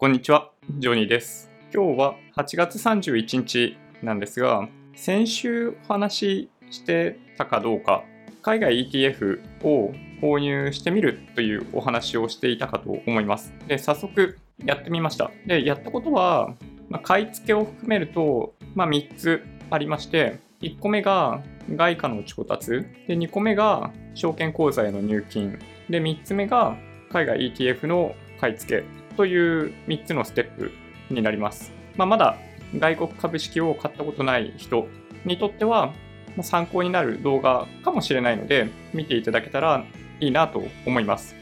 こんにちは、ジョニーです。今日は8月31日なんですが、先週お話ししてたかどうか、海外 ETF を購入してみるというお話をしていたかと思います。で、早速やってみました。で、やったことは、まあ買い付けを含めると、まあ、3つありまして、1個目が外貨の調達、で2個目が証券口座への入金、で3つ目が海外 ETF の買い付けという3つのステップになります。まあ、まだ外国株式を買ったことない人にとってはまあ参考になる動画かもしれないので見ていただけたらいいなと思います。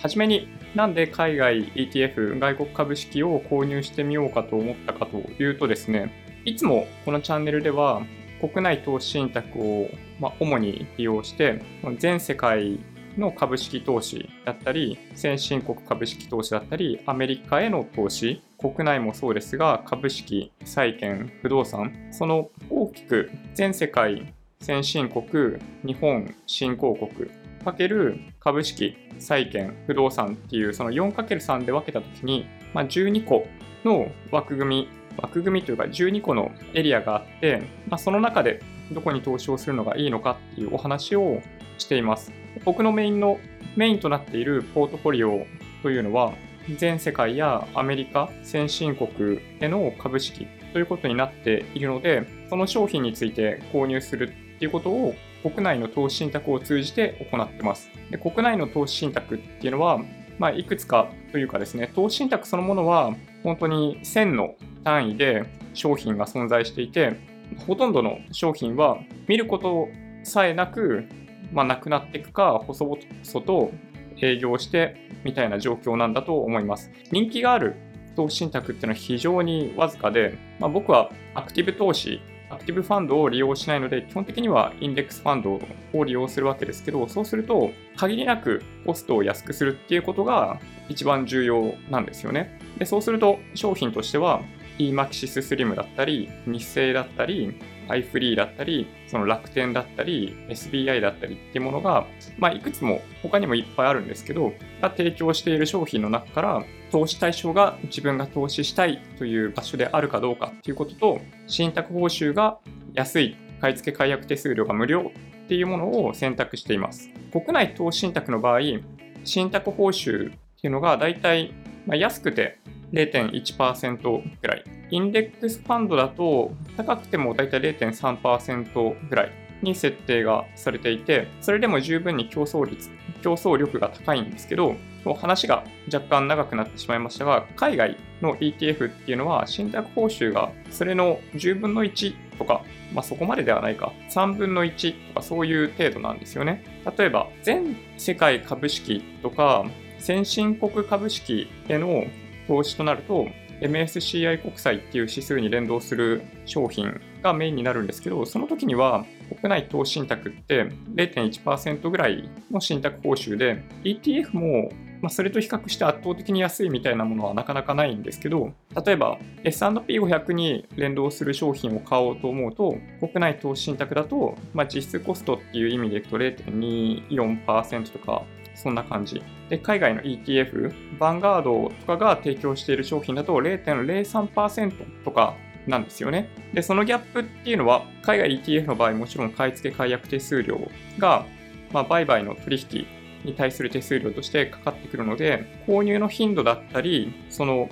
はじめになんで海外 ETF 外国株式を購入してみようかと思ったかというとですねいつもこのチャンネルでは国内投資信託を、まあ、主に利用して全世界の株式投資だったり先進国株式投資だったりアメリカへの投資国内もそうですが株式債券不動産その大きく全世界先進国日本新興国かける株式債券不動産っていうその 4×3 で分けた時に、まあ、12個の枠組み枠組みというか12個のエリアがあって、まあ、その中でどこに投資をするのがいいのかっていうお話をしています。僕のメインのメインとなっているポートフォリオというのは全世界やアメリカ先進国への株式ということになっているのでその商品について購入するっていうことを国内の投資信託を通じて行ってます。で国内の投資信託っていうのは、まあ、いくつかというかですね投資信託そのものは本当に1000の単位で商品が存在していてほとんどの商品は見ることさえなくまあ、なくなっていくか、細々と営業してみたいな状況なんだと思います。人気がある投資信託っていうのは非常にわずかで、まあ、僕はアクティブ投資、アクティブファンドを利用しないので、基本的にはインデックスファンドを利用するわけですけど、そうすると、限りなくコストを安くするっていうことが一番重要なんですよね。でそうすると、商品としては、EMAXIS Slim だったり、日清だったり、アイフリーだったり、その楽天だったり、SBI だったりっていうものが、まあ、いくつも他にもいっぱいあるんですけど、が提供している商品の中から、投資対象が自分が投資したいという場所であるかどうかっていうことと、信託報酬が安い、買い付け解約手数料が無料っていうものを選択しています。国内投資信託の場合、信託報酬っていうのがだいたいま安くて0.1%ぐらい。インデックスファンドだと高くてもだいたい0.3%ぐらいに設定がされていて、それでも十分に競争率、競争力が高いんですけど、話が若干長くなってしまいましたが、海外の ETF っていうのは信託報酬がそれの10分の1とか、まあそこまでではないか、3分の1とかそういう程度なんですよね。例えば、全世界株式とか、先進国株式への投資となると、MSCI 国債っていう指数に連動する商品がメインになるんですけど、その時には国内投資信託って0.1%ぐらいの信託報酬で、ETF もまあ、それと比較して圧倒的に安いみたいなものはなかなかないんですけど、例えば S&P500 に連動する商品を買おうと思うと、国内投資信託だと、まあ、実質コストっていう意味でいくと0.24%とか、そんな感じ。で、海外の ETF、ヴァンガードとかが提供している商品だと0.03%とかなんですよね。で、そのギャップっていうのは、海外 ETF の場合もちろん買い付け解約手数料が、まあ、売買の取引に対する手数料としてかかってくるので、購入の頻度だったり、その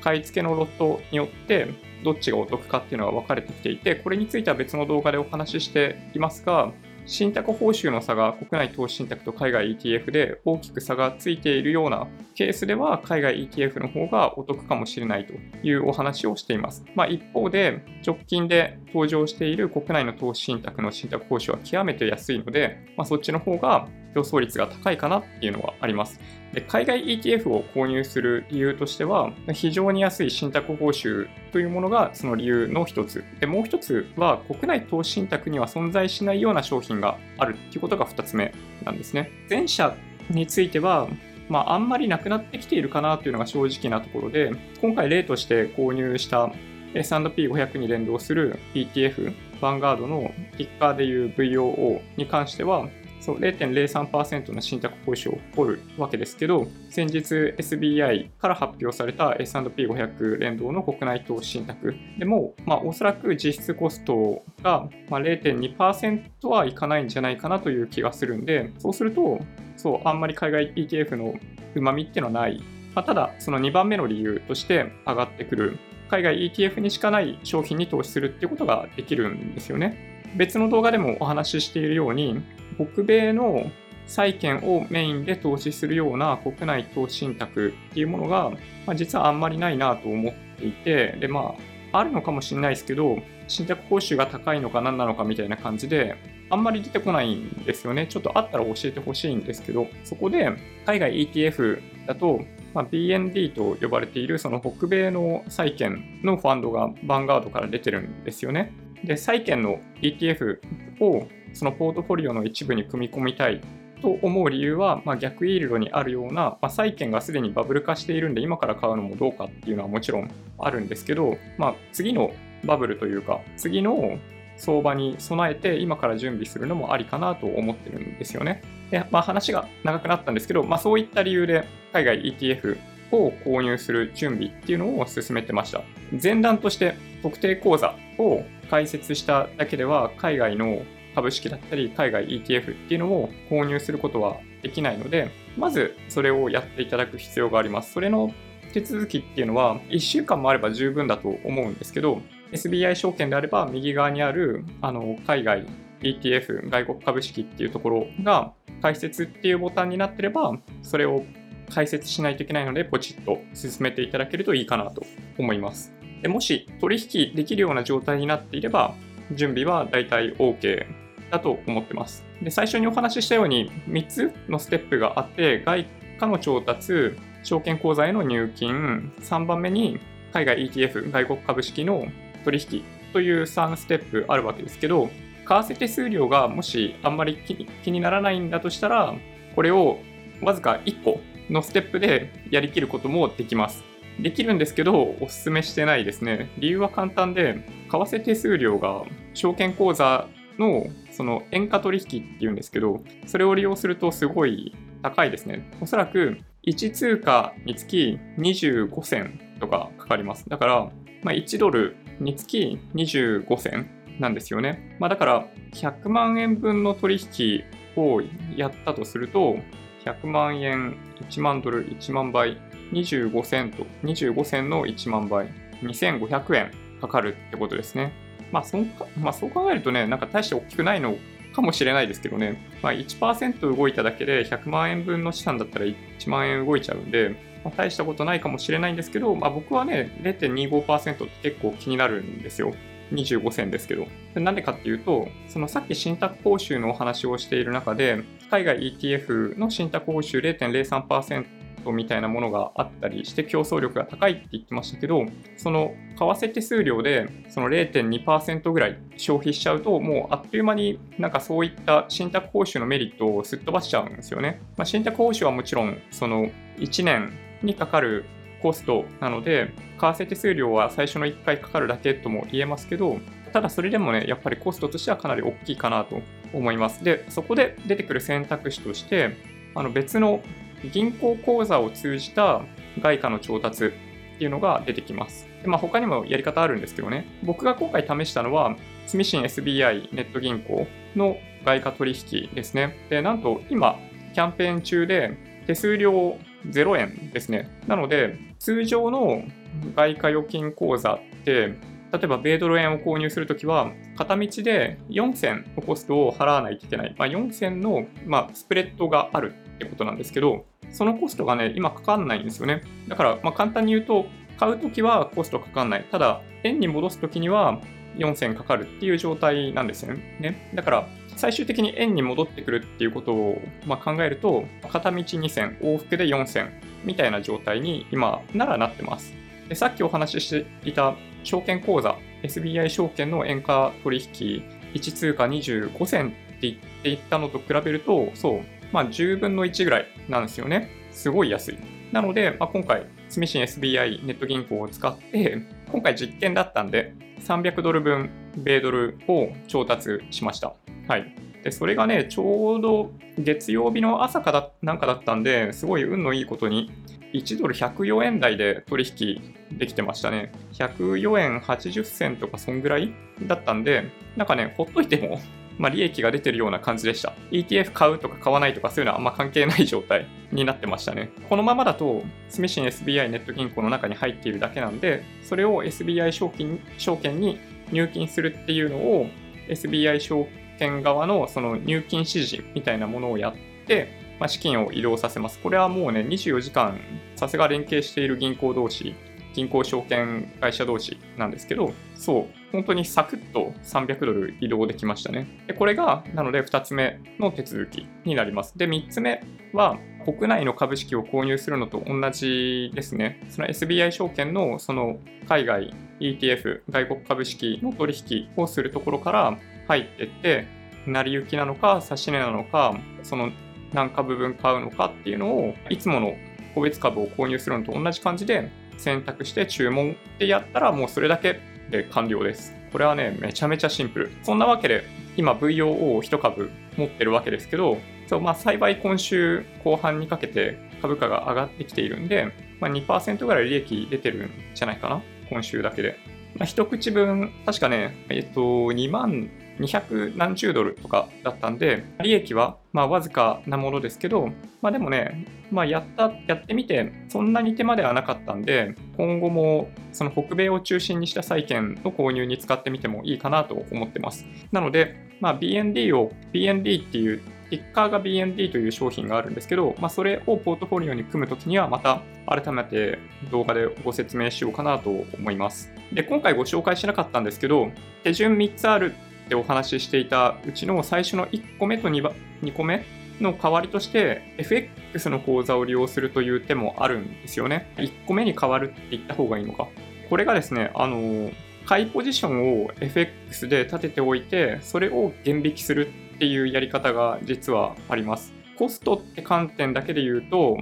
買い付けのロットによってどっちがお得かっていうのが分かれてきていて、これについては別の動画でお話ししていますが、信託報酬の差が国内投資信託と海外 ETF で大きく差がついているようなケースでは海外 ETF の方がお得かもしれないというお話をしています。まあ、一方で直近で登場している国内の投資信託の信託報酬は極めて安いので、まあ、そっちの方が競争率が高いかなっていうのはあります。で海外 ETF を購入する理由としては、非常に安い信託報酬というものがその理由の一つ。で、もう一つは国内投資信託には存在しないような商品があるっていうことが二つ目なんですね。前者については、まあ、あんまりなくなってきているかなというのが正直なところで、今回例として購入した S&P500 に連動する ETF、ヴァンガードのキッカーでいう VOO に関しては、そう0.03%の信託報酬を誇るわけですけど、先日 SBI から発表された S&P500 連動の国内投資信託でも、まあ、おそらく実質コストが、まあ、0.2%はいかないんじゃないかなという気がするんで、そうすると、そう、あんまり海外 ETF のうまみっていうのはない。まあ、ただ、その2番目の理由として上がってくる海外 ETF にしかない商品に投資するっていうことができるんですよね。別の動画でもお話ししているように、北米の債券をメインで投資するような国内投資信託っていうものが、まあ、実はあんまりないなと思っていて、で、まあ、あるのかもしれないですけど、信託報酬が高いのか何なのかみたいな感じで、あんまり出てこないんですよね。ちょっとあったら教えてほしいんですけど、そこで海外 ETF だと、まあ、BND と呼ばれているその北米の債券のファンドがヴァンガードから出てるんですよね。で、債券の ETF をそのポートフォリオの一部に組み込みたいと思う理由は、まあ、逆イールドにあるような、まあ、債券がすでにバブル化しているんで、今から買うのもどうかっていうのはもちろんあるんですけど、まあ、次のバブルというか、次の相場に備えて今から準備するのもありかなと思ってるんですよね。で、まあ、話が長くなったんですけど、まあ、そういった理由で海外 ETF を購入する準備っていうのを進めてました。前段として特定口座を開設しただけでは海外の株式だったり海外 ETF っていうのを購入することはできないので、まずそれをやっていただく必要があります。それの手続きっていうのは1週間もあれば十分だと思うんですけど、SBI 証券であれば右側にあるあの海外 ETF 外国株式っていうところが開設っていうボタンになってればそれを解説しないといけないので、ポチッと進めていただけるといいかなと思います。でもし取引できるような状態になっていれば、準備はだいたい OK だと思ってます。で、最初にお話ししたように3つのステップがあって、外貨の調達、証券口座への入金、3番目に海外 ETF、外国株式の取引という3ステップあるわけですけど、為替手数料がもしあんまり気にならないんだとしたら、これをわずか1個のステップでやりきることもできます。できるんですけど、お勧めしてないですね。理由は簡単で、為替手数料が証券口座のその円価取引っていうんですけど、それを利用するとすごい高いですね。おそらく1通貨につき25銭とかかかります。だから、まあ、1ドルにつき25銭なんですよね。まあ、だから100万円分の取引をやったとすると、100万円、1万ドル、1万倍、25セント、25銭の1万倍、2500円かかるってことですね。まあそまあ、そう考えるとね、なんか大して大きくないのかもしれないですけどね、まあ、1%動いただけで100万円分の資産だったら1万円動いちゃうんで、まあ、大したことないかもしれないんですけど、まあ、僕はね、0.25%って結構気になるんですよ。25銭ですけど。なんでかっていうと、そのさっき信託報酬のお話をしている中で、海外 ETF の信託報酬0.03%みたいなものがあったりして競争力が高いって言ってましたけど、その為替手数料でその0.2%ぐらい消費しちゃうと、もうあっという間になんかそういった信託報酬のメリットをすっ飛ばしちゃうんですよね。まあ、信託報酬はもちろんその1年にかかるコストなので、為替手数料は最初の1回かかるだけとも言えますけど、ただそれでもね、やっぱりコストとしてはかなり大きいかなと思います。で、そこで出てくる選択肢として、あの別の銀行口座を通じた外貨の調達っていうのが出てきます。でまあ、他にもやり方あるんですけどね、僕が今回試したのは、住信 SBI ネット銀行の外貨取引ですね。で、なんと今、キャンペーン中で手数料0円ですね。なので、通常の外貨預金口座って、例えば米ドル円を購入するときは、片道で4銭のコストを払わないといけない。まあ、4銭の、まあ、スプレッドがあるってことなんですけど、そのコストがね、今かかんないんですよね。だから、まあ、簡単に言うと、買うときはコストかかんない。ただ、円に戻すときには4銭かかるっていう状態なんですよね。だから、最終的に円に戻ってくるっていうことを、ま、考えると、片道2銭、往復で4銭みたいな状態に今ならなってます。でさっきお話ししていた証券口座、SBI 証券の円価取引、1通貨25銭って言っていったのと比べると、そう、まあ10分の1ぐらいなんですよね。すごい安い。なので、まあ、今回、住信 SBI ネット銀行を使って、今回実験だったんで、300ドル分米ドルを調達しました。はい。で、それがね、ちょうど月曜日の朝かだなんかだったんで、すごい運のいいことに、1ドル104円台で取引できてましたね。104円80銭とかそんぐらいだったんで、なんかね、ほっといても まあ、利益が出てるような感じでした。ETF 買うとか買わないとかそういうのはあんま関係ない状態になってましたね。このままだと、スミシン SBI ネット銀行の中に入っているだけなんで、それを SBI 証券証券に入金するっていうのを SBI 証券側のその入金指示みたいなものをやって、まあ、資金を移動させます。これはもうね、24時間、さすが連携している銀行同士銀行証券会社同士なんですけど、そう、本当にサクッと300ドル移動できましたね。で、これが、なので2つ目の手続きになります。で、3つ目は、国内の株式を購入するのと同じですね。その SBI 証券のその海外 ETF、外国株式の取引をするところから入ってって、成り行きなのか、指値なのか、その何株分買うのかっていうのを、いつもの個別株を購入するのと同じ感じで選択して注文ってやったらもうそれだけで完了です。これはね、めちゃめちゃシンプル。そんなわけで、今 VOO を1株持ってるわけですけど、そうまあ、幸い今週後半にかけて株価が上がってきているんで、まあ、2%ぐらい利益出てるんじゃないかな、今週だけで。まあ、一口分、確かね、えっと、2万200何十ドルとかだったんで、利益はまあわずかなものですけど、まあでもね、まあやった、やってみて、そんなに手間ではなかったんで、今後もその北米を中心にした債券の購入に使ってみてもいいかなと思ってます。なので、まあ BND を、BND っていうティッカーが BND という商品があるんですけど、まあ、それをポートフォリオに組むときにはまた改めて動画でご説明しようかなと思います。で、今回ご紹介しなかったんですけど、手順3つあるってお話ししていたうちの最初の1個目と 2, 2個目の代わりとして FX の口座を利用するという手もあるんですよね。1個目に変わるって言った方がいいのか。これがですね、あの、買いポジションを FX で立てておいて、それを減引きするっていうやり方が実はあります。コストって観点だけで言うと、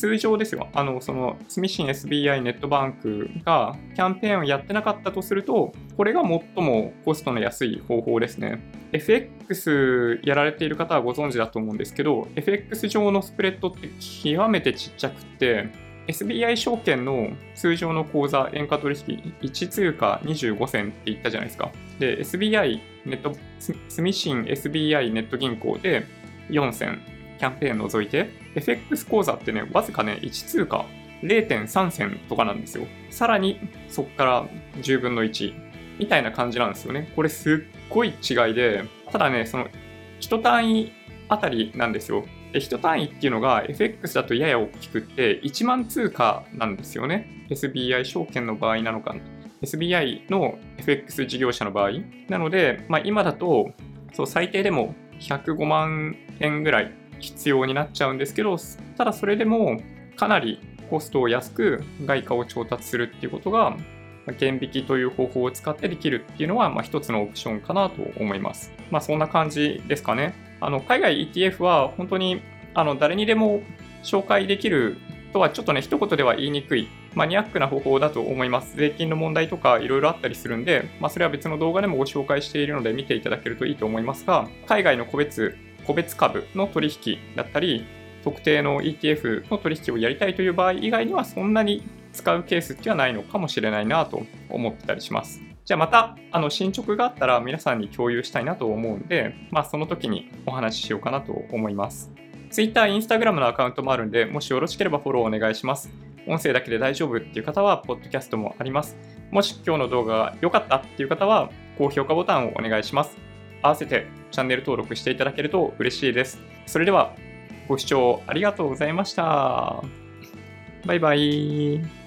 通常ですよ、あの、その、スミシン SBI ネットバンクがキャンペーンをやってなかったとすると、これが最もコストの安い方法ですね。FX やられている方はご存知だと思うんですけど、FX 上のスプレッドって極めてちっちゃくって、SBI 証券の通常の口座円価取引1通貨25銭って言ったじゃないですか。で、SBI ネット、スミシン SBI ネット銀行で4銭キャンペーン除いて、FX 口座ってね、わずかね、1通貨0.3銭とかなんですよ。さらに、そこから10分の1みたいな感じなんですよね。これすっごい違いで、ただね、その1単位あたりなんですよ。で、1単位っていうのが FX だとやや大きくって1万通貨なんですよね。SBI 証券の場合なのか、SBI の FX 事業者の場合。なので、まあ、今だと、そう最低でも105万円ぐらい必要になっちゃうんですけど、ただそれでもかなりコストを安く外貨を調達するっていうことが、減引という方法を使ってできるっていうのは、まあ、一つのオプションかなと思います。まあ、そんな感じですかね。あの海外 ETF は本当にあの誰にでも紹介できるとはちょっとね、一言では言いにくいマニアックな方法だと思います。税金の問題とかいろいろあったりするんで、まあ、それは別の動画でもご紹介しているので見ていただけるといいと思いますが、海外の個別個別株の取引だったり、特定の ETF の取引をやりたいという場合以外にはそんなに使うケースっていうのはないのかもしれないなと思ってたりします。じゃあまたあの進捗があったら皆さんに共有したいなと思うんで、まあ、その時にお話ししようかなと思います。Twitter、Instagram のアカウントもあるんで、もしよろしければフォローお願いします。音声だけで大丈夫っていう方は、ポッドキャストもあります。もし今日の動画が良かったっていう方は、高評価ボタンをお願いします。合わせてチャンネル登録していただけると嬉しいです。それではご視聴ありがとうございました。バイバイ。